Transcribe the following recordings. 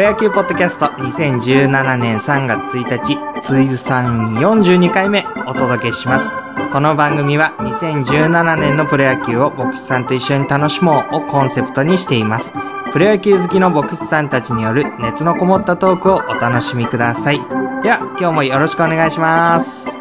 プロ野球ポッドキャスト2017年3月1日、ツイズさん42回目お届けします。この番組は2017年のプロ野球を牧師さんと一緒に楽しもうをコンセプトにしています。プロ野球好きの牧師さんたちによる熱のこもったトークをお楽しみください。では、今日もよろしくお願いします。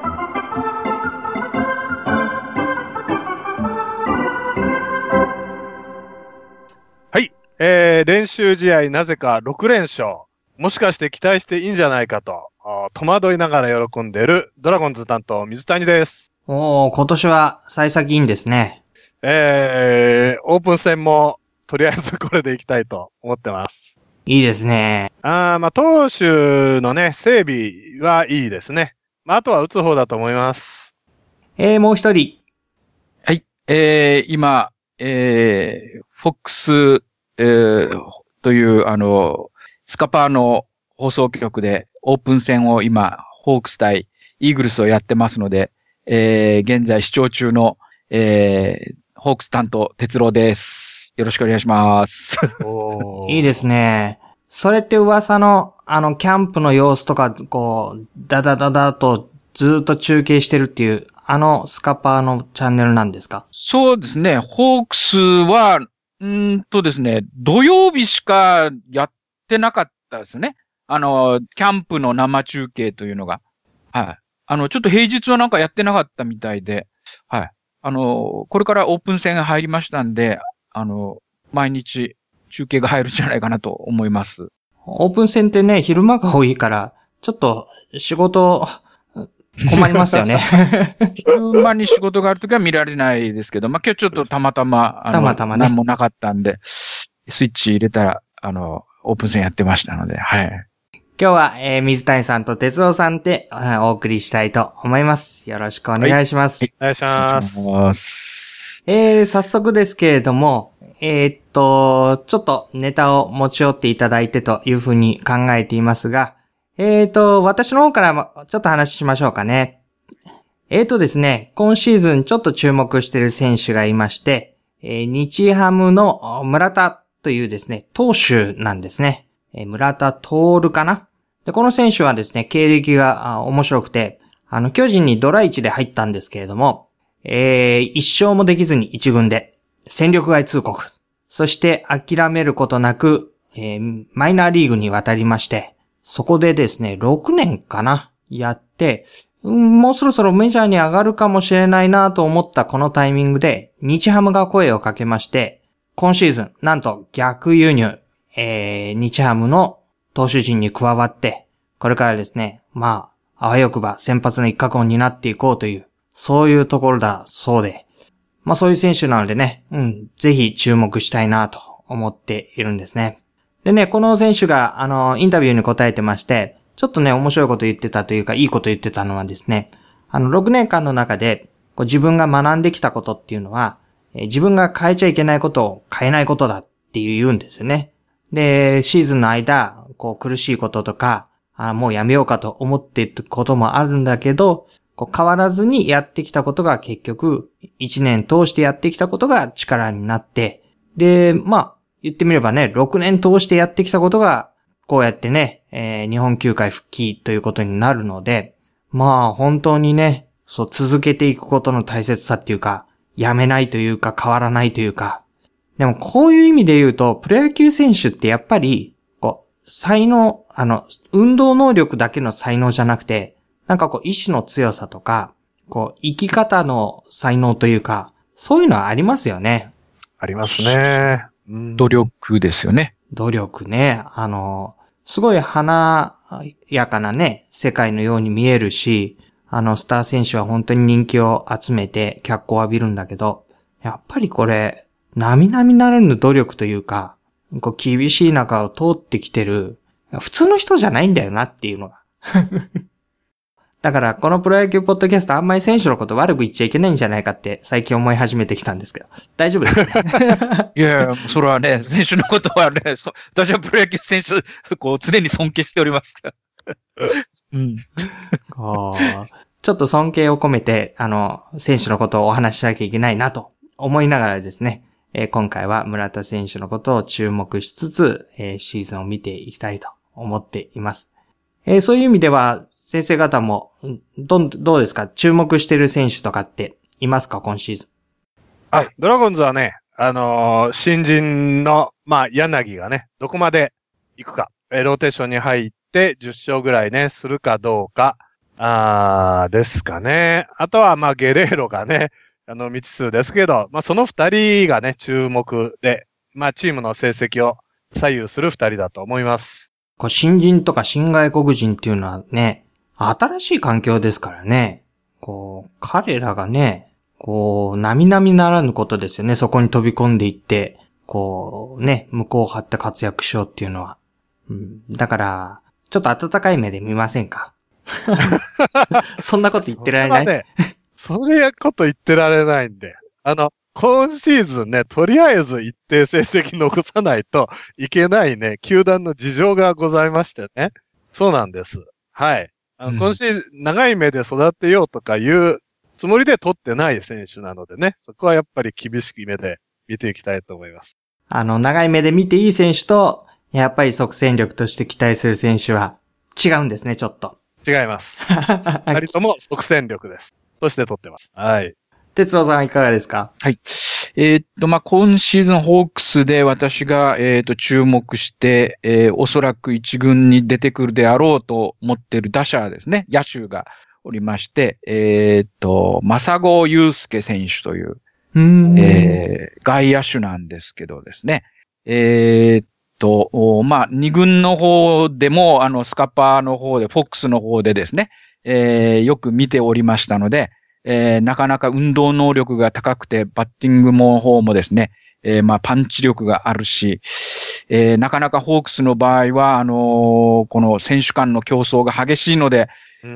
えー、練習試合なぜか6連勝。もしかして期待していいんじゃないかと、戸惑いながら喜んでいるドラゴンズ担当水谷です。おー、今年は幸先いいんですね。えー、オープン戦もとりあえずこれでいきたいと思ってます。いいですね。あーまあ、投手のね、整備はいいですね。まあ、あとは打つ方だと思います。えー、もう一人。はい。えー、今、えー、フォックス、えー、という、あの、スカパーの放送局でオープン戦を今、ホークス対イーグルスをやってますので、えー、現在視聴中の、えー、ホークス担当、哲郎です。よろしくお願いします。いいですね。それって噂の、あの、キャンプの様子とか、こう、ダダダダとずっと中継してるっていう、あのスカパーのチャンネルなんですか？そうですね。ホークスは、うんとですね、土曜日しかやってなかったですね。あの、キャンプの生中継というのが。はい。あの、ちょっと平日はなんかやってなかったみたいで、はい。あの、これからオープン戦が入りましたんで、あの、毎日中継が入るんじゃないかなと思います。オープン戦ってね、昼間が多いから、ちょっと仕事、困りますよね。昼間に仕事があるときは見られないですけど、まあ、今日ちょっとたまたま、あのたまたまね何もなかったんで、スイッチ入れたら、あの、オープン戦やってましたので、はい。今日は、えー、水谷さんと哲夫さんで、あお送りしたいと思います。よろしくお願いします。お願いします。お願いします。えー、早速ですけれども、えーっと、ちょっとネタを持ち寄っていただいてというふうに考えていますが、えーと、私の方からもちょっと話しましょうかね。えーとですね、今シーズンちょっと注目してる選手がいまして、えー日ハムの村田というですね、投手なんですね。えー村田徹かなで、この選手はですね、経歴が面白くて、あの、巨人にドラ1で入ったんですけれども、えー、一勝もできずに一軍で、戦力外通告。そして諦めることなく、えーマイナーリーグに渡りまして、そこでですね、6年かなやって、もうそろそろメジャーに上がるかもしれないなと思ったこのタイミングで、日ハムが声をかけまして、今シーズン、なんと逆輸入、えー、日ハムの投手陣に加わって、これからですね、まあ、あわよくば先発の一角を担っていこうという、そういうところだそうで、まあそういう選手なのでね、うん、ぜひ注目したいなと思っているんですね。でね、この選手が、あの、インタビューに答えてまして、ちょっとね、面白いこと言ってたというか、いいこと言ってたのはですね、あの、6年間の中で、こう自分が学んできたことっていうのは、え自分が変えちゃいけないことを変えないことだっていう言うんですよね。で、シーズンの間、こう苦しいこととか、あもうやめようかと思っていることもあるんだけど、こう変わらずにやってきたことが結局、1年通してやってきたことが力になって、で、まあ、言ってみればね、6年通してやってきたことが、こうやってね、えー日本球界復帰ということになるので、まあ本当にね、そう続けていくことの大切さっていうか、やめないというか変わらないというか、でもこういう意味で言うと、プロ野球選手ってやっぱり、こう、才能、あの、運動能力だけの才能じゃなくて、なんかこう、意志の強さとか、こう、生き方の才能というか、そういうのはありますよね。ありますね。努力ですよね。努力ね。あの、すごい華やかなね、世界のように見えるし、あの、スター選手は本当に人気を集めて脚光を浴びるんだけど、やっぱりこれ、並々ならぬ努力というか、こう厳しい中を通ってきてる、普通の人じゃないんだよなっていうのが。だから、このプロ野球ポッドキャストあんまり選手のこと悪く言っちゃいけないんじゃないかって最近思い始めてきたんですけど。大丈夫ですか？ね いやいや、それはね、選手のことはね、そ私はプロ野球選手、こう、常に尊敬しております。うん。こうちょっと尊敬を込めて、あの、選手のことをお話ししなきゃいけないなと思いながらですね、えー今回は村田選手のことを注目しつつ、えーシーズンを見ていきたいと思っています。えーそういう意味では、先生方も、んどん、どうですか？注目してる選手とかっていますか？今シーズン。はい。ドラゴンズはね、あのー新人の、まあ、柳がね、どこまで行くか、えーローテーションに入って10勝ぐらいね、するかどうか、あーですかね。あとは、まあ、ゲレーロがね、あの、未知数ですけど、まあ、その二人がね、注目で、まあ、チームの成績を左右する二人だと思います。こう新人とか新外国人っていうのはね、新しい環境ですからね。こう、彼らがね、こう、並々ならぬことですよね。そこに飛び込んでいって、こう、ね、向こうを張って活躍しようっていうのは。うん、だから、ちょっと温かい目で見ませんか？そんなこと言ってられない？ね、それやこと言ってられないんで。あの、今シーズンね、とりあえず一定成績残さないといけないね、球団の事情がございましてね。そうなんです。はい。あのうん今シーズン、長い目で育てようとかいうつもりで取ってない選手なのでね、そこはやっぱり厳しい目で見ていきたいと思います。あの、長い目で見ていい選手と、やっぱり即戦力として期待する選手は違うんですね、ちょっと。違います。二人とも即戦力です。として取ってます。はい。哲郎さんはいかがですか？えーっと、まあ、今シーズンホークスで私が、えーっと、注目して、えーおそらく一軍に出てくるであろうと思っている打者ですね、野手がおりまして、えーっと、正子祐介選手という。えー外野手なんですけどですね。えーっと、おまあ、二軍の方でも、あの、スカパーの方で、フォックスの方でですね、えーよく見ておりましたので、えーなかなか運動能力が高くて、バッティングも方もですね、えーまあ、パンチ力があるし、えーなかなかホークスの場合は、あのーこの選手間の競争が激しいので、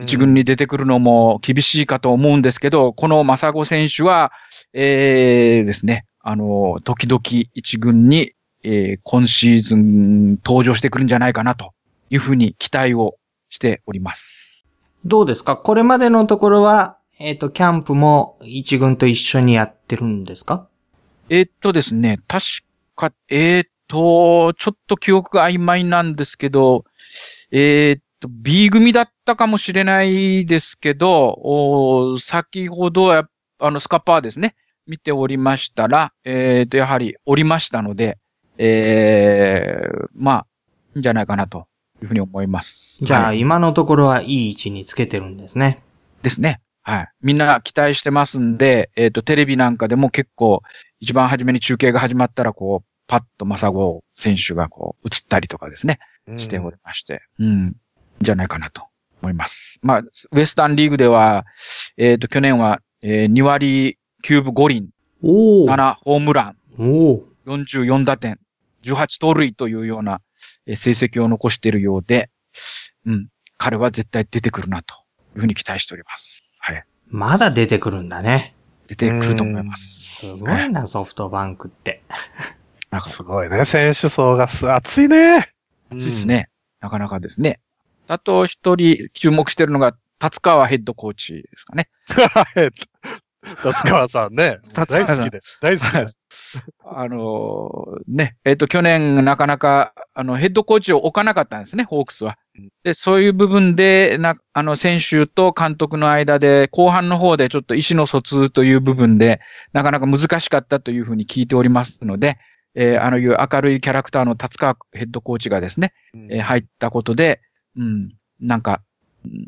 一軍に出てくるのも厳しいかと思うんですけど、この正子選手は、えーですね、あの、時々一軍に、えー今シーズン登場してくるんじゃないかなというふうに期待をしております。どうですか？これまでのところは、えっ、と、キャンプも一軍と一緒にやってるんですか？えーっとですね、確か、えーっと、ちょっと記憶が曖昧なんですけど、えーっと、B 組だったかもしれないですけど、お先ほどや、あの、スカパーですね、見ておりましたら、えーっと、やはりおりましたので、えー、まあ、いいんじゃないかなというふうに思います。じゃあ、はい今のところはいい位置につけてるんですね。ですね。はい。みんな期待してますんで、えっ、と、テレビなんかでも結構、一番初めに中継が始まったら、こう、パッとマサゴ選手がこう、映ったりとかですね、うんしておりまして、うん、いいんじゃないかなと思います。まあ、ウエスタンリーグでは、えっ、と、去年は、えー2割9分5厘、おー。7ホームラン、おー。44打点、18盗塁というようなえー成績を残しているようで、うん、彼は絶対出てくるなというふうに期待しております。はい。まだ出てくるんだね。出てくると思います。すごいな、ソフトバンクって。なんか、すごいね。選手層がす熱いね。そうですね。なかなかですね。あと一人注目してるのが、達川ヘッドコーチですかね。はい。達川さんね。大達川さん好きです。大好きです。あのーね、えっ、と、去年なかなか、あの、ヘッドコーチを置かなかったんですね、ホークスは。で、そういう部分で、な、あの、選手と監督の間で、後半の方でちょっと意思の疎通という部分で、なかなか難しかったというふうに聞いておりますので、えーあのいう明るいキャラクターの達川ヘッドコーチがですね、えー入ったことで、うん、なんか、うん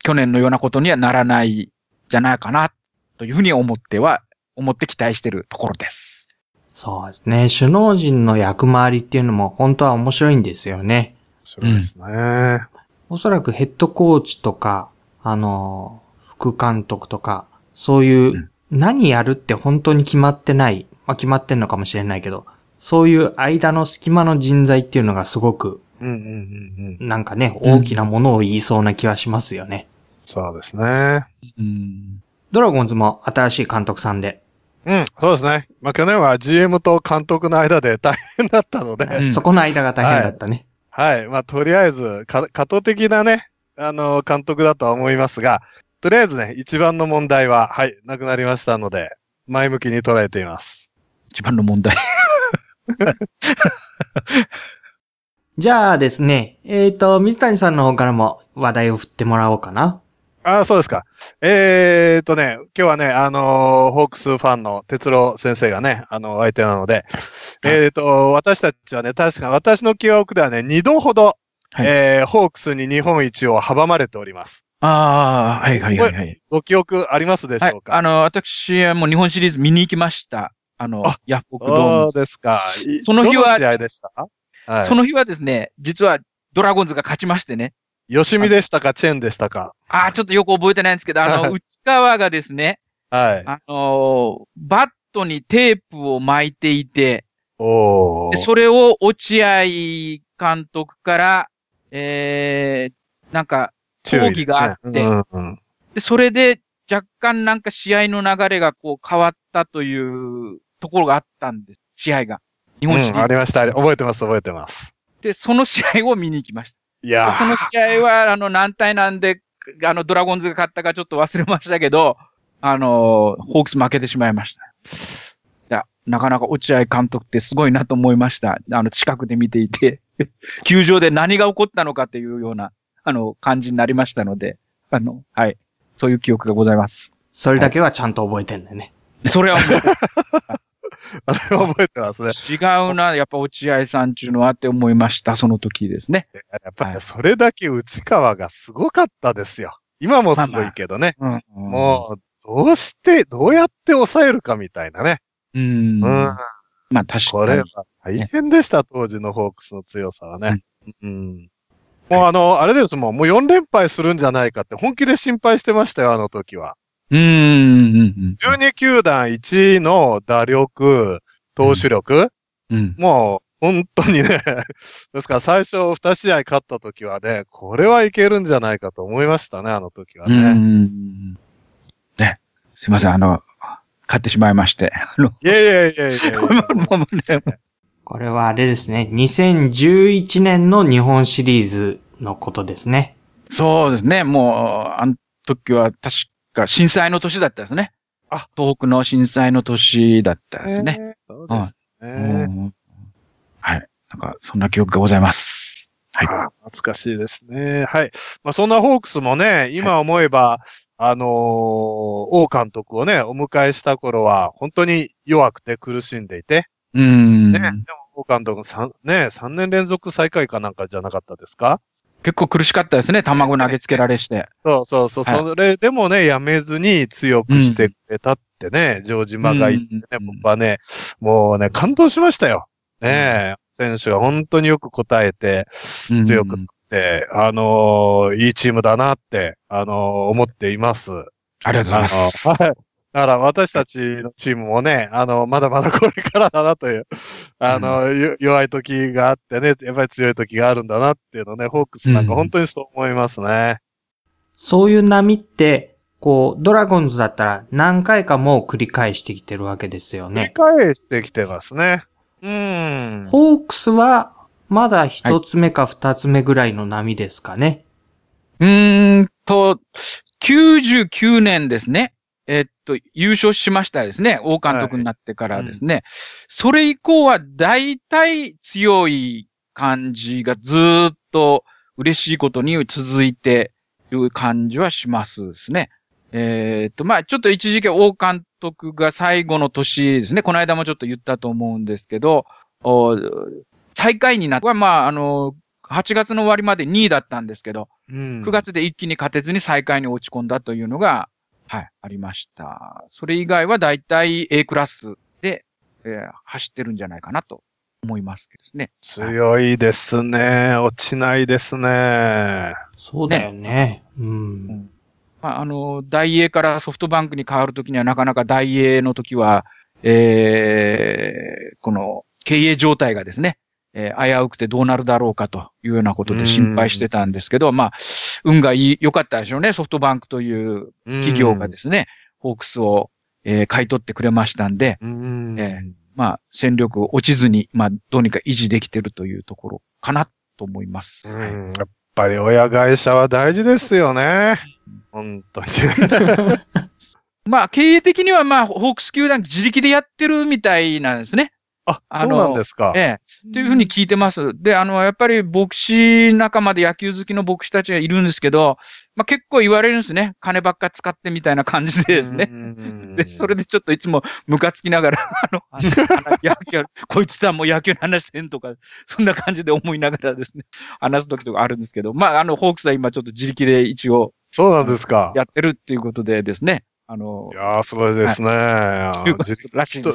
去年のようなことにはならないじゃないかな、というふうに思っては、思って期待しているところです。そうですね。首脳陣の役回りっていうのも本当は面白いんですよね。そうですね。おそらくヘッドコーチとか、あの、副監督とか、そういううん何やるって本当に決まってない。まあ決まってんのかもしれないけど、そういう間の隙間の人材っていうのがすごく、うんうんうんうん。なんかね、うん大きなものを言いそうな気はしますよね。そうですね。うんドラゴンズも新しい監督さんで、うん、そうですね。まあ去年は GM と監督の間で大変だったので、うんそこの間が大変だったね。はい。まあとりあえず、か過渡的なね、あの、監督だとは思いますが、とりあえずね、一番の問題は、はい、なくなりましたので、前向きに捉えています。一番の問題。じゃあですね、えっ、と、水谷さんの方からも話題を振ってもらおうかな。ああ、そうですか。えーっとね、今日はね、あのーホークスファンの哲郎先生がね、あの、相手なので、えーっと、私たちはね、確か私の記憶ではね、二度ほど、はいえーホークスに日本一を阻まれております。ああ、はいはいはいはい。ご記憶ありますでしはいょう。か、あの、私はもう日本シリーズ見に行きました。あのあ、ヤフオクドーム。そうですか。いその日ははい。その日はですね、実はドラゴンズが勝ちましてね。吉見でしたか、チェンでしたか？ああ、ちょっとよく覚えてないんですけど、あの、内川がですね、はい。あのーバットにテープを巻いていて、おそれを落合監督から、えー、なんか、抗議があってうんうんで、それで若干なんか試合の流れがこう変わったというところがあったんです。試合が。日本シリうんあ。りました。覚えてます、覚えてます。で、その試合を見に行きました。いやその試合は、あの、何対なんで、あの、ドラゴンズが勝ったかちょっと忘れましたけど、あの、ホークス負けてしまいました。いや、なかなか落合監督ってすごいなと思いました。あの、近くで見ていて、球場で何が起こったのかっていうような、あの、感じになりましたので、あの、はい。そういう記憶がございます。それだけはちゃんと覚えてんだよね。それはもう あれは覚えてますね。違うな、やっぱ落合さんっていうのはって思いました、その時ですね。やっぱりねはいそれだけ内川がすごかったですよ。今もすごいけどね。うん。もう、どうして、どうやって抑えるかみたいなね。うん。うん。まあ確これかに。は大変でした、当時のホークスの強さはね。うん。もうあの、あれですもん、もう4連敗するんじゃないかって本気で心配してましたよ、あの時は。うん。うんうん。12球団1位の打力、投手力、うん。もう、本当にね、ですから最初2試合勝った時はね、これはいけるんじゃないかと思いましたね、あの時はうね。ん。ね。すいません、あの、買ってしまいまして。いやいやいやいやいや。もうねこれはあれですね。2011年の日本シリーズのことですね。そうですね。もう、あの時は確か震災の年だったですね。あ東北の震災の年だったですね。ね。そうですうね。んはい。なんか、そんな記憶がございます。はい。懐かしいですね。はい。まあ、そんなホークスもね、今思えば、あのー王監督をね、お迎えした頃は、本当に弱くて苦しんでいて、うん。ね、でも王監督3、ね、3年連続最下位かなんかじゃなかったですか？結構苦しかったですね。卵投げつけられして。そうそうそう、はいそれでもね、やめずに強くしてくれたってね、城島が言ってね、うん僕はね、もうね、感動しましたよ。ねえ、選手が本当によく答えて、うん強くで、あのーいいチームだなって、あのー思っています。ありがとうございます。だから私たちのチームもね、あの、まだまだこれからだなという、あの、よ弱い時があってね、やっぱり強い時があるんだなっていうのね、ホークスなんか本当にそう思いますね。そういう波って、こう、ドラゴンズだったら何回かもう繰り返してきてるわけですよ繰りね。返してきてますね。うん。ホークスは、まだ一つ目か二つ目ぐらいの波ですかね。うーんと、99年ですね。えっと、優勝しましたですね。王監督になってからですね。それ以降は大体強い感じがずーっと嬉しいことに続いている感じはしますですね。えっと、まあちょっと一時期王監督が最後の年ですね。この間もちょっと言ったと思うんですけど、お最下位になった。まああの、8月の終わりまで2位だったんですけど、うん9月で一気に勝てずに最下位に落ち込んだというのが、はい、ありました。それ以外はだいたい A クラスで、えー走ってるんじゃないかなと思いますけどね。強いですね。落ちないですね。そうだよね。うん。まあ、あの、大英からソフトバンクに変わるときにはなかなか大英の時は、えー、この経営状態がですね、えー危うくてどうなるだろうかというようなことで心配してたんですけど、まあ、運が良かったでしょうね。ソフトバンクという企業がですね、ホークスを、えー買い取ってくれましたんで、うん。えまあ、戦力落ちずに、まあ、どうにか維持できてるというところかなと思います。やっぱり親会社は大事ですよね。本当に。まあ、経営的にはまあ、ホークス球団自力でやってるみたいなんですね。あ、そうなんですか。ええ。というふうに聞いてます。で、あの、やっぱり牧師仲間で野球好きの牧師たちがいるんですけど、まあ結構言われるんですね。金ばっか使ってみたいな感じでですね。ねで、それでちょっといつもムカつきながら、あの、あの野球、こいつさんも野球の話せんとか、そんな感じで思いながらですね、話す時とかあるんですけど、まあ、あの、ホークスは今ちょっと自力で一応そうなんですか。やってるっていうことでですね、あのい、やー、すごいですね。といちょっと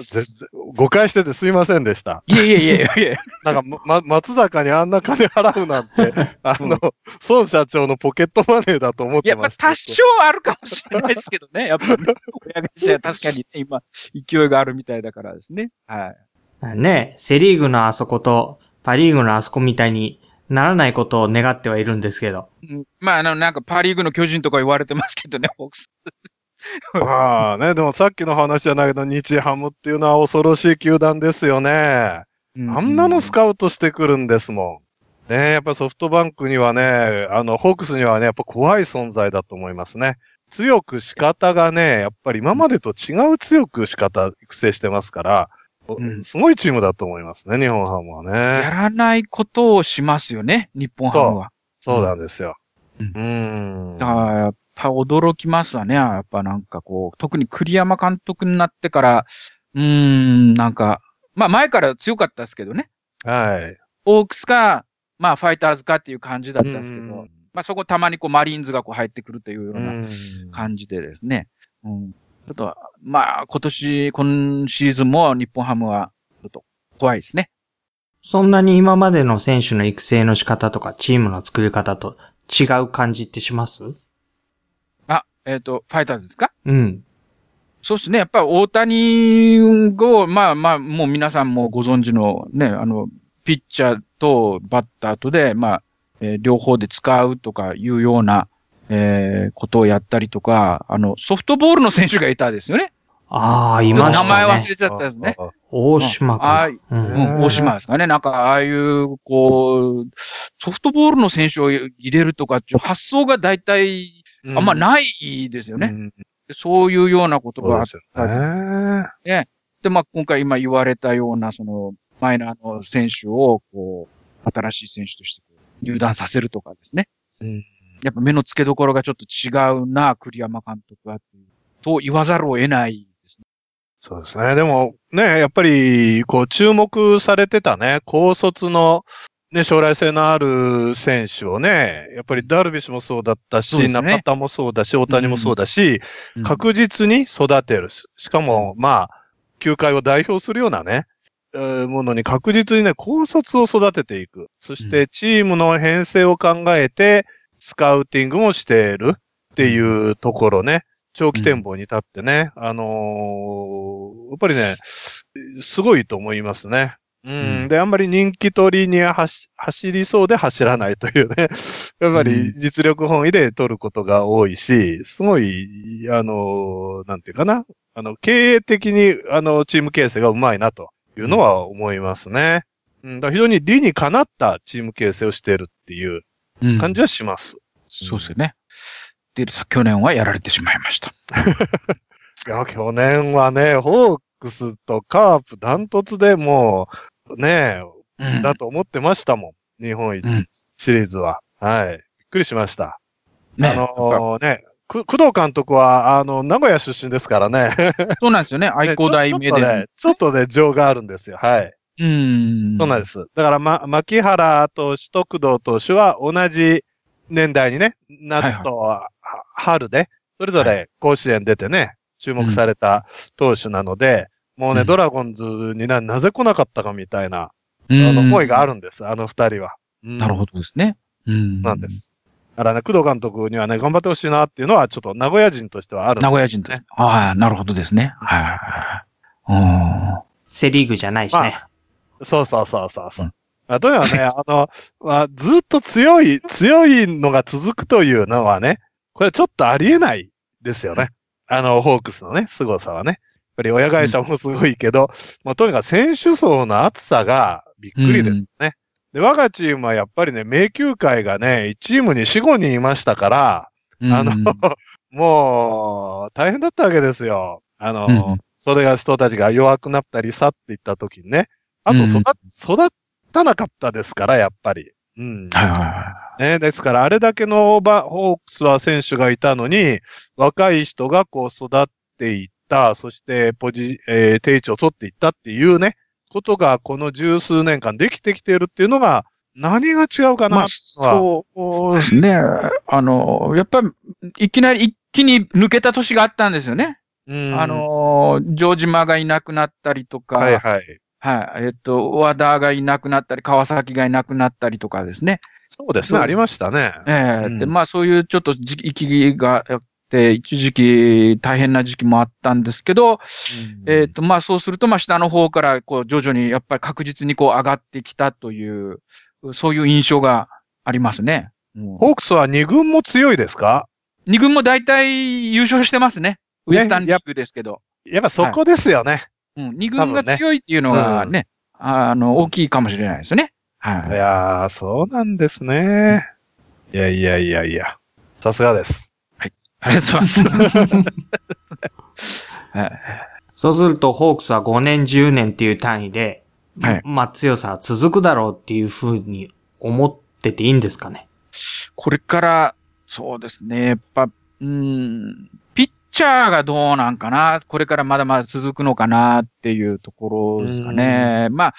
誤解しててすいませんでした。いえいえいえいえ、なんか、ま、松坂にあんな金払うなんて、あの、孫社長のポケットマネーだと思っいや、まあ、てました。多少あるかもしれないですけどね。やっぱね、親会社は確かにね、今、勢いがあるみたいだからですね。はい。ね、セリーグのあそこと、パリーグのあそこみたいにならないことを願ってはいるんですけど。うんまあ、あの、なんかパリーグの巨人とか言われてますけどね、ホークス。ま あね、でもさっきの話じゃないけど、日ハムっていうのは恐ろしい球団ですよね。あんなのスカウトしてくるんですもん。ねやっぱソフトバンクにはね、あの、ホークスにはね、やっぱ怖い存在だと思いますね。強く仕方がね、やっぱり今までと違う強く仕方、育成してますから、うんすごいチームだと思いますね、日本ハムはやね。らないことをしますよね、日本ハムは。そうなんですよ。ううんん。だから、やっぱ驚きますわね。やっぱなんかこう、特に栗山監督になってから、うーん、なんか、まあ前から強かったですけどね。はい。オークスか、まあファイターズかっていう感じだったんですけどうん、まあそこたまにこうマリーンズがこう入ってくるというよううなん感じでですね。うん。ちょっと、まあ今年、今シーズンも日本ハムは、ちょっと怖いですね。そんなに今までの選手の育成の仕方とかチームの作り方と違う感じってします？あ、えっ、と、ファイターズですか？うん。そうですね。やっぱり大谷を、まあまあ、もう皆さんもご存知のね、あの、ピッチャーとバッターとで、まあ、えー両方で使うとかいうような、えーことをやったりとか、あの、ソフトボールの選手がいたですよね。ああ、いました名前忘ね。れちゃったですね。大島かああ大島ですかね。なんか、ああいう、こう、ソフトボールの選手を入れるとかっていう発想が大体あんまいないですよね。うんそういうようなことがあっそうですよね。で、まあ、今回今言われたような、その、マイナーの選手を、こう、新しい選手として入団させるとかですね。うんやっぱ目の付けどころがちょっと違うな、栗山監督はと言わざるを得ないですね。そうですね。でも、ね、やっぱり、こう、注目されてたね、高卒の、ね、将来性のある選手をね、やっぱりダルビッシュもそうだったし、ね。中田もそうだし、大谷もそうだし、うん。確実に育てる。ししかも、まあ、球界を代表するようなね、えーものに確実にね、高卒を育てていく。そして、チームの編成を考えて、スカウティングもしているっていうところね、長期展望に立ってね、あのーやっぱりね、すごいと思いますね。うん。うんで、あんまり人気取りに走走りそうで走らないというね。やっぱり実力本位で取ることが多いし、すごい、あのーなんていうかな。あの、経営的に、あの、チーム形成がうまいなというのは思いますね。うん、だ非常に理にかなったチーム形成をしているっていううん感じはします。そうですよね。で、さ去年はやられてしまいました。いや、去年はね、ホークスとカープダントツでもう、ねうんだと思ってましたもん。日本一うんシリーズは。はい。びっくりしました。ね、あのね、く工藤監督は、あの、名古屋出身ですからね。そうなんですよね。愛工大名ねちょちょっとね電。、ちょっとね、情があるんですよ。はい。うん。そうなんです。だから、ま、牧原投手と工藤投手は同じ年代にね、夏とは春で、それぞれ甲子園出てね、注目された投手なので、もうね、うんドラゴンズにななぜ来なかったかみたいな、うあのん思いがあるんです、あの二人は。うんなるほどですね。うん。なんで。す。だからね、工藤監督にはね、頑張ってほしいなっていうのは、ちょっと名古屋人としてはあるんです名古屋人です。ああ、なるほどですね。はい。うん。セリーグじゃないしね。そうそうそうそうそう。うんあとはね、あの、まあ、ずっと強い、強いのが続くというのはね、これちょっとありえないですよね。あの、ホークスのね、凄さはね。やっぱり親会社もすごいけど、まあ、とにかく選手層の厚さがびっくりですね。で、我がチームはやっぱりね、迷宮会がね、チームに4、5人いましたから、あの、もう、大変だったわけですよ。あの、うんそれが人たちが弱くなったり去っていった時にね。あとうん育、育たなかったですから、やっぱり。うん。はいはいはね、ですから、あれだけのバホークスは選手がいたのに、若い人がこう育っていった、そしてポジ、えー定位置を取っていったっていうね、ことがこの十数年間できてきているっていうのが、何が違うかい。まあ、そうですね。あの、やっぱり、いきなり一気に抜けた年があったんですよね。うんあ、の、城島がいなくなったりとか、はいはい。はい。えっと、和田がいなくなったり、川崎がいなくなったりとかですね。そうですね、ありましたね。ええうんで、まあそういうちょっと時期が一時期大変な時期もあったんですけど、えっと、まあそうすると、まあ下の方から、こう、徐々にやっぱり確実にこう上がってきたという、そういう印象がありますね。うんホークスは2軍も強いですか？二軍も大体優勝してますね。ウエスタンリーグですけど。やっぱそこですよね。うん、二軍が強いっていうのがね、あの、大きいかもしれないですね。はいい。やー、そうなんですね。いやいやいやいや。さすがです。ありがとうございます。はいそうすると、ホークスは5年、10年っていう単位で、はいまあ強さは続くだろうっていうふうに思ってていいんですかね？これから、そうですね。やっぱ、うん、ピッチャーがどうなんかな？これからまだまだ続くのかなっていうところですかね。まあ、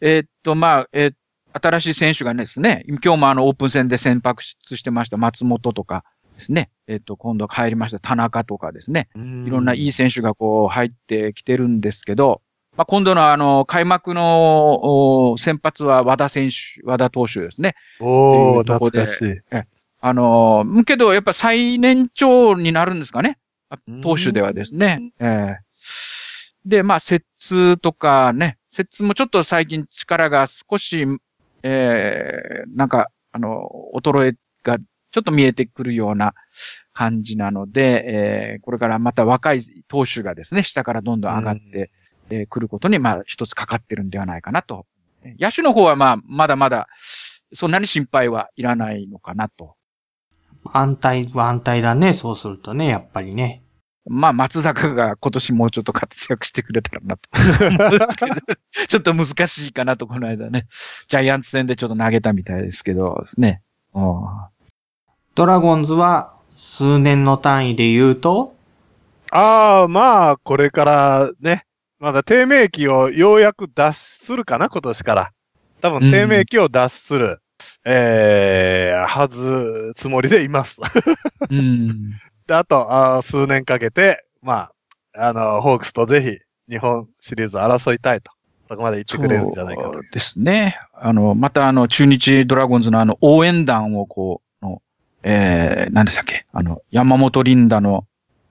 えーっと、まあ、えー新しい選手がですね、今日もあのオープン戦で先発してました松本とかですね。えーっと、今度入りました田中とかですね。いろんないい選手がこう入ってきてるんですけど、まあ、今度のあの、開幕のお先発は和田選手、和田投手ですね。おー、とこで懐かしい。あのー、けどやっぱ最年長になるんですかね。あ投手ではですね。ええで、まあ、摂津とかね、摂津もちょっと最近力が少し、ええなんか、あの、衰えがちょっと見えてくるような感じなので、ええこれからまた若い投手がですね、下からどんどん上がってく、えー来ることに、まあ、一つかかってるんではないかなと。野手の方は、まあ、まだまだ、そんなに心配はいらないのかなと。安泰は安泰だね、そうするとね、やっぱりね。まあ、松坂が今年もうちょっと活躍してくれたらなと。ちょっと難しいかなと、この間ね。ジャイアンツ戦でちょっと投げたみたいですけどですね。うんドラゴンズは数年の単位で言うと、ああ、まあ、これからね、まだ低迷期をようやく脱するかな、今年から。多分低迷期を脱する、えー、はず、つもりでいます。うん。で、あと、あー数年かけて、まあ、あの、ホークスとぜひ日本シリーズ争いたいと。そこまで言ってくれるんじゃないかとそう。ですね。あの、またあの、中日ドラゴンズのあの、応援団をこう、の、えー、何でしたっけ？あの、山本リンダの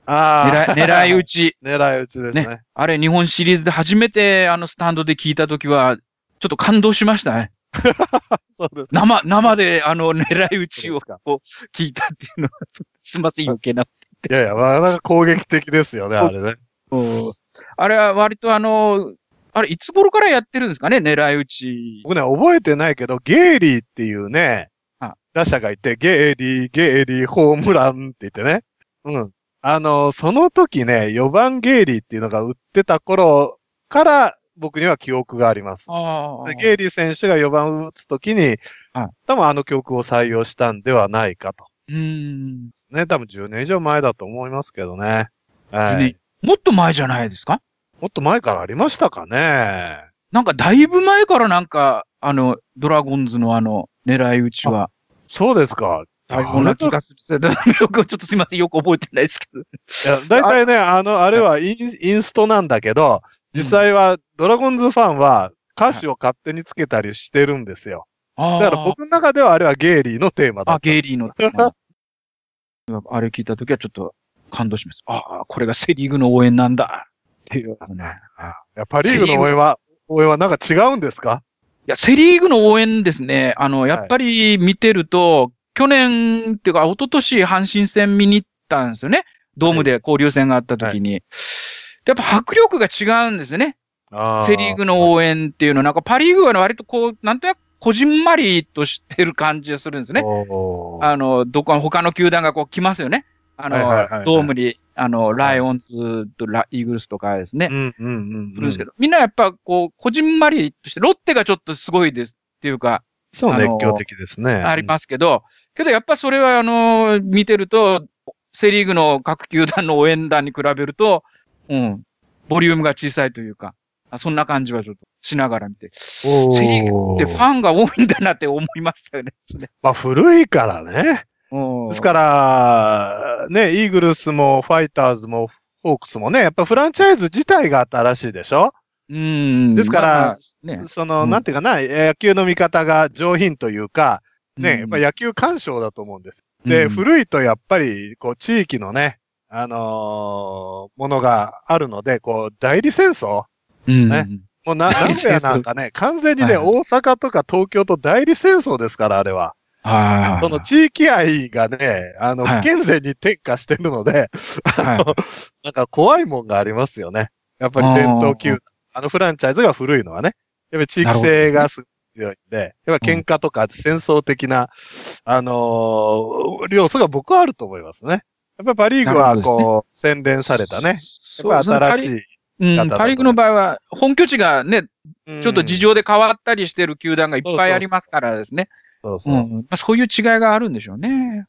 ああ。狙い、撃ち。狙い撃ちですね。ねあれ、日本シリーズで初めてあの、スタンドで聞いたときは、ちょっと感動しましたね。生、生であの、狙い撃ちをこう聞いたっていうのは、すみません、余計な。いやいや、まあ、なんか攻撃的ですよね、あれね。あれは割とあの、あれ、いつ頃からやってるんですかね、狙い撃ち。僕ね、覚えてないけど、ゲイリーっていうねあ、打者がいて、ゲイリー、ゲイリー、ホームランって言ってね。うん。あの、その時ね、4番ゲイリーっていうのが売ってた頃から、僕には記憶があります。ゲイリー選手が4番を打つ時にはい、多分あの曲を採用したんではないかと。うん。ね、多分10年以上前だと思いますけどね。はいねもっと前じゃないですか？もっと前からありましたかね。なんかだいぶ前からなんか、あの、ドラゴンズのあの、狙い撃ちは、そうですか。あような気がする。よく、ちょっとすみません、よく覚えてないですけど。いや、大体ね、あの、あれはインインストなんだけど、実際はドラゴンズファンは歌詞を勝手につけたりしてるんですよ。あだから僕の中ではあれはゲイリーのテーマだあ。ゲイリーの。あれ聞いたときはちょっと感動しました。ああ、これがセリーグの応援なんだ。っていうね。いやパリーグの応援は、応援はなんか違うんですか？いや、セリーグの応援ですね。あの、やっぱり見てると、去年っていうか、一昨年阪神戦見に行ったんですよね。ドームで交流戦があった時に。やっぱ迫力が違うんですよね。セリーグの応援っていうのは、なんかパリーグは割とこう、なんとなくこじんまりとしてる感じがするんですね。あの、どこ、他の球団がこう来ますよね。あの、はいはいはいはいドームに、あの、ライオンズとライーグルスとかですね、うんうんうん。来るんですけど、みんなやっぱこう、こじんまりとして、ロッテがちょっとすごいですっていうか、そう、熱狂的ですね。ありますけど、けどやっぱそれはあの、見てると、セリーグの各球団の応援団に比べると、うん、ボリュームが小さいというか、あそんな感じはちょっとしながら見て、セリーグってファンが多いんだなって思いましたよね。まあ古いからね。でですから、ね、イーグルスもファイターズもホークスもね、やっぱフランチャイズ自体が新しいでしょ？うん。ですからまあまあね。その、うん。なんていうかな、野球の見方が上品というか、ね、うん。やっぱ野球鑑賞だと思うんです。で、うん。古いとやっぱり、こう、地域のね、あのーものがあるので、こう、代理戦争？うん。ね。もうな、名古屋なんかね、完全にね、はいはい。大阪とか東京と代理戦争ですから、あれは。はい。その地域愛がね、あの、はい不健全に転化してるので、あの、なんか怖いもんがありますよね。やっぱり伝統球団。あのフランチャイズが古いのはね。やっぱり地域性がす強いんで、やっぱ喧嘩とか戦争的な、あのー要素が僕はあると思いますね。やっぱりパリーグはこう、洗練されたね。やっぱ新しい。い。うん、パリーグの場合は、本拠地がね、ちちょっと事情で変わったりしてる球団がいっぱいありますからですね。そうそうう。ん。まあ、そういう違いがあるんでしょうね。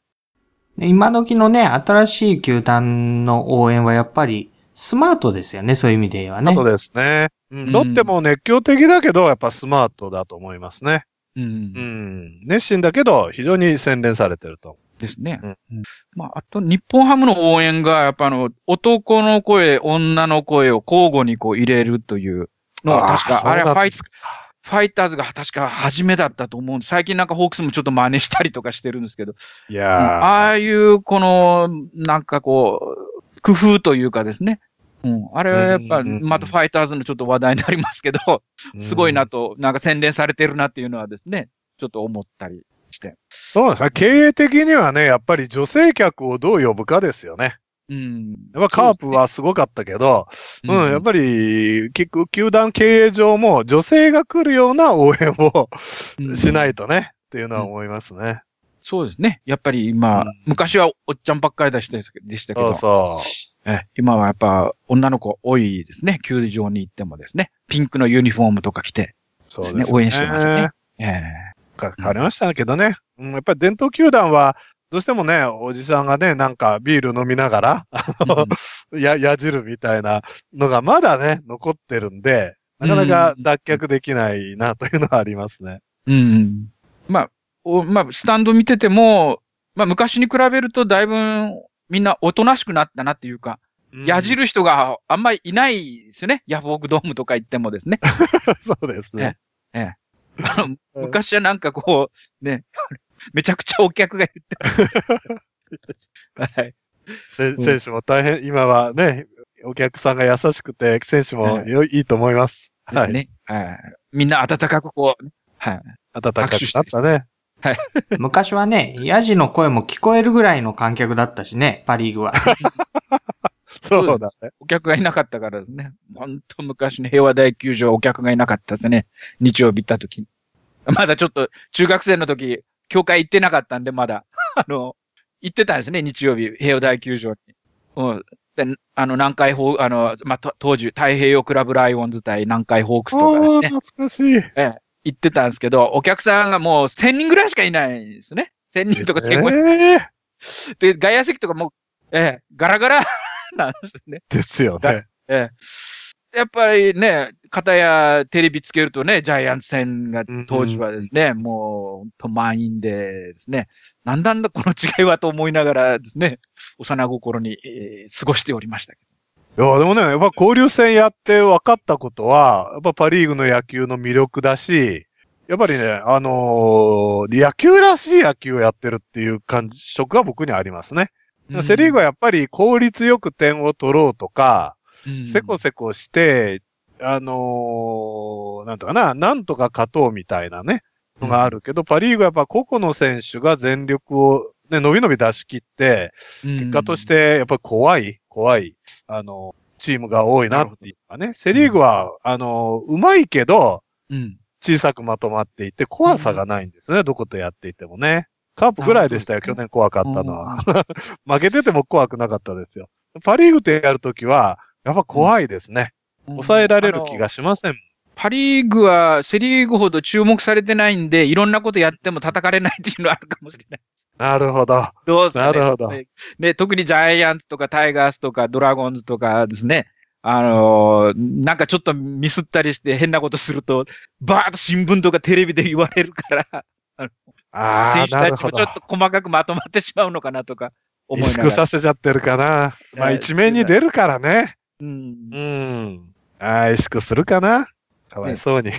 で今時のね、新しい球団の応援はやっぱりスマートですよね、そういう意味で言えばね。そうですね。ううんん、ロッテも熱狂的だけど、やっぱスマートだと思いますね。うん。うん。熱心だけど、非常に洗練されてると。ですね。うんうんまあ、あと、日本ハムの応援が、やっぱあの、男の声、女の声を交互にこう入れるというのは確か、あれはファイファイターズが確か初めだったと思うんで、最近なんかホークスもちょっと真似したりとかしてるんですけど、うんいやーああいう、この、なんかこう、工夫というかですね。うん。あれはやっぱ、うんうんうんまたファイターズのちょっと話題になりますけど、すごいなと、なんか洗練されてるなっていうのはですね、ちょっと思ったりして。そうですね。経営的にはね、やっぱり女性客をどう呼ぶかですよね。うん。やっぱカープはすごかったけど、うん、やっぱり、結局、球団経営上も女性が来るような応援をうんしないとね、っていうのは思いますね。そうですね。やっぱり今、うん昔はおっちゃんばっかりでしたでしたけど、そうそえ今はやっぱ女の子多いですね。球場に行ってもですね。ピンクのユニフォームとか着てう。そうですね、応援してますよね。ええか変わりましたけどね。うん、やっぱり伝統球団は、どうしてもね、おじさんがね、なんかビール飲みながら、あのや、やじるみたいなのがまだね、残ってるんで、なかなか脱却できないなというのはありますね。うん。まあ、おまあ、スタンド見てても、まあ、昔に比べるとだいぶみんなおとなしくなったなっていうか、やじる人があんまりいないですよね。ヤフオクドームとか行ってもですね。そうですね。あの 昔はなんかこう、ね、めちゃくちゃお客が言ってた。はい。せ選手も大変、今はね、お客さんが優しくて、選手もよいいと思います。はい。ね。はい。みんな温かくこう、はい。暖かくなったね。昔はね、ヤジの声も聞こえるぐらいの観客だったしね、パリーグは。そうだね。お客がいなかったからですね。本当昔の平和大球場お客がいなかったですね。日曜日行った時。まだちょっと中学生の時、教会行ってなかったんで、まだ。あの、行ってたんですね、日曜日、平和大球場に。うん。で、あの、南海ホー、あの、まあ、と当時、太平洋クラブライオンズ対南海ホークスとかですね。懐かしい。行ってたんですけど、お客さんがもう1000人ぐらいしかいないんですね。1000人とか1500人。ええで、外野席とかもう、ええ、ガラガラなんですね。ですよね。ええ。やっぱりね、片やテレビつけるとね、ジャイアンツ戦が当時はですね、もう本当満員でですね、なんだんだこの違いはと思いながらですね、幼心に、えー過ごしておりましたけいや、でもね、やっぱ交流戦やって分かったことは、やっぱパリーグの野球の魅力だし、やっぱりね、あのー野球らしい野球をやってるっていう感触が僕にはありますね。ど。セリーグはやっぱり効率よく点を取ろうとか、うんせこせこして、あのーなんとかな、なんとか勝とうみたいなね、のがあるけど、パリーグはやっぱ個々の選手が全力をね、伸び伸び出し切って、結果とし、て、やっぱり怖い、怖い、あの、チームが多いなっていうかね。セリーグは、あの、うまいけど、うん。小さくまとまっていて、怖さがないんですね。どことやっていてもね。カープぐらいでしたよ、去年怖かったのは。負けてても怖くなかったですよ。パリーグってやるときは、やっぱ怖いですね。抑えられる気がしません。パリーグはセリーグほど注目されてないんで、いろんなことやっても叩かれないっていうのはあるかもしれない。なるほど。どうすか、ね、なるほど。ね、特にジャイアンツとかタイガースとかドラゴンズとかですね。あのー、なんかちょっとミスったりして変なことすると、バーッと新聞とかテレビで言われるから、あ選手たちもちょっと細かくまとまってしまうのかなとか思いながら。させちゃってるかな。まあ一面に出るからね。うん。うん。ああ、萎縮するかな？かわいそうに。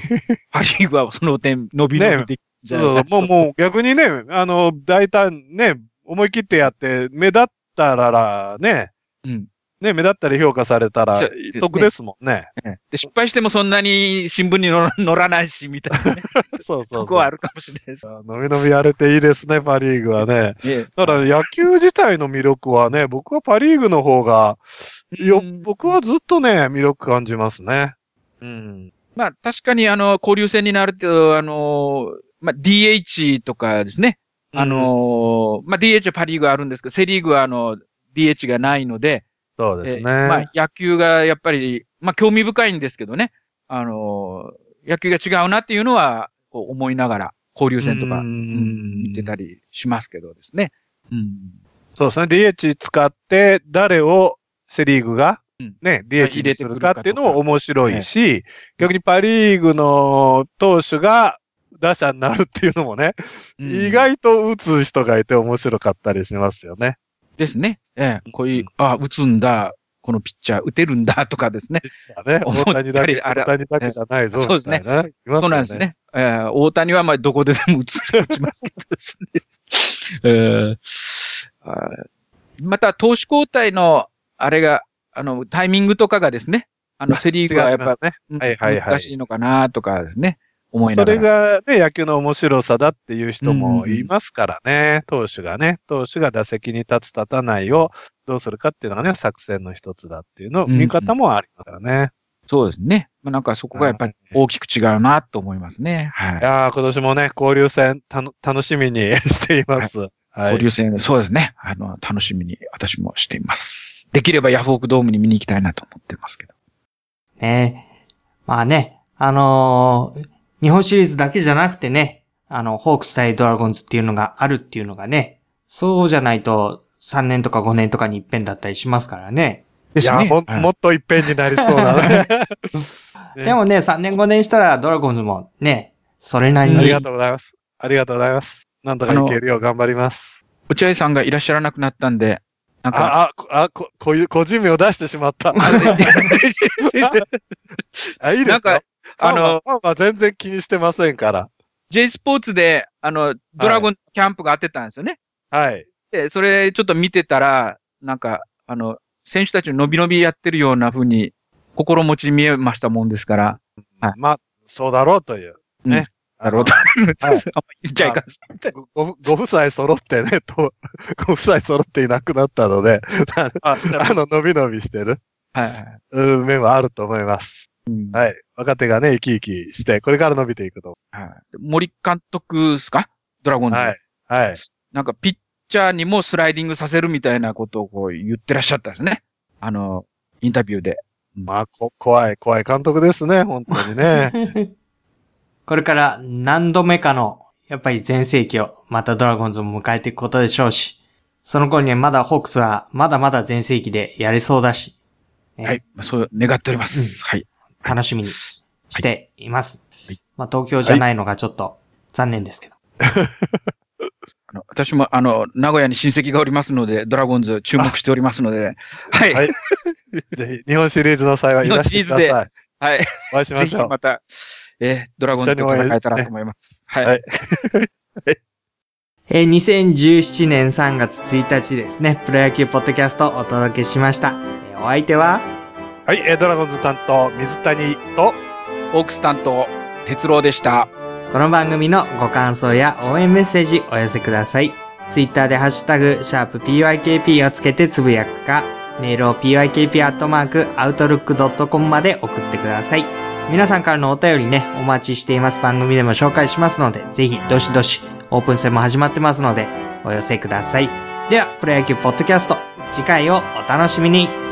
パリーグはその点伸び伸びできじゃそうもう、もう逆にね、あの、大胆ね、思い切ってやって、目立ったらね、うん。ね、目立ったり評価されたら、得ですもんね。で、失敗してもそんなに新聞に載らないし、みたいな、ね。そうそうとこはあるかもしれないです。伸び伸びやれていいですね、パリーグはね。だから野球自体の魅力はね、僕はパリーグの方が、よ、僕はずっとね、魅力感じますね。うん。まあ、確かに、あの、交流戦になると、あの、まあ、DH とかですね。あの、うん、まあ、DH はパリーグあるんですけど、セリーグは、あの、DH がないので、そうですね。まあ、野球がやっぱり、まあ、興味深いんですけどね。あの、野球が違うなっていうのは、こう思いながら、交流戦とか、うん、見てたりしますけどですね。うん。そうですね。DH 使って、誰をセリーグがね、DH にするかっていうのも面白いし、逆にパリーグの投手が打者になるっていうのもね、うん、意外と打つ人がいて面白かったりしますよね。ですね。ええ、こういう、あ、打つんだ、このピッチャー打てるんだ。とかですね。ね、大谷だけ、大谷だけじゃないぞ、そうですね。ねそうなんですね。えー、大谷はまあどこででも打つ、打ちますけどですね。えー、また、投手交代の、あれが、あの、タイミングとかがですね、あの、セリーグはやっぱ、ね、難しいのかなとかですね、思いながら。それがね、野球の面白さだっていう人もいますからね、投手がね、投手が打席に立つ立たないをどうするかっていうのがね、作戦の一つだっていうの、見方もありますからね。そうですね。まあ、なんかそこがやっぱり大きく違うなと思いますね。はい。いや今年もね、交流戦た楽しみに しています。はいはい、交流戦、そうですね。あの、楽しみに私もしています。できればヤフオクドームに見に行きたいなと思ってますけど。ねまあね、あのー、日本シリーズだけじゃなくてね、あの、ホークス対ドラゴンズっていうのがあるっていうのがね、そうじゃないと3年とか5年とかに一遍だったりしますからね。いや、も、もっと一遍になりそうだね。でもね、3年5年したらドラゴンズもね、それなりに。ありがとうございます。ありがとうございます。なんとかいけるよう頑張ります。落合さんがいらっしゃらなくなったんで、なんか。あ、あ、こ、こういう個人名を出してしまった。あ、いいですかあの、まあまあ全然気にしてませんから。J スポーツで、あの、ドラゴンキャンプがあってたんですよね。はい。で、それちょっと見てたら、なんか、あの、選手たちの伸び伸びやってるような風に心持ち見えましたもんですから。はい、まあ、そうだろうという。ね。なるほど。はい、言っちゃいかんご。ご夫妻揃ってね、と、ご夫妻揃っていなくなったので、あ の、伸び伸びしてる、はい、う面はあると思います。うん、はい。若手がね、生き生きして、これから伸びていくと。はい。森監督ですか？ドラゴンズ。はい。はい。なんか、ピッチャーにもスライディングさせるみたいなことをこう言ってらっしゃったんですね。あの、インタビューで。まあ、こ、怖い、怖い監督ですね、本当にね。これから何度目かの、やっぱり全盛期をまたドラゴンズも迎えていくことでしょうし、その頃にはまだホークスはまだまだ全盛期でやれそうだし、ね、はい、そう願っております。うん、はい。楽しみにしています。はい、まあ東京じゃないのがちょっと残念ですけど。私も、あの、名古屋に親戚がおりますので、ドラゴンズ注目しておりますので、はい。はい。ぜひ、日本シリーズの際はいらしてください。日本シリーズで、はい。お会いしましょう。ぜひまた、えー、ドラゴンズと戦えたらと思います。はい。はい、えー、2017年3月1日ですね、プロ野球ポッドキャストをお届けしました。えー、お相手ははい、えー、ドラゴンズ担当、水谷と、オークス担当、哲郎でした。この番組のご感想や応援メッセージお寄せください。ツイッターでハッシュタグ、シャープ PYKP をつけてつぶやくか、メールを PYKP.outlook.com まで送ってください。皆さんからのお便りね、お待ちしています。番組でも紹介しますので、ぜひ、どしどしオープン戦も始まってますので、お寄せください。では、プロ野球ポッドキャスト、次回をお楽しみに。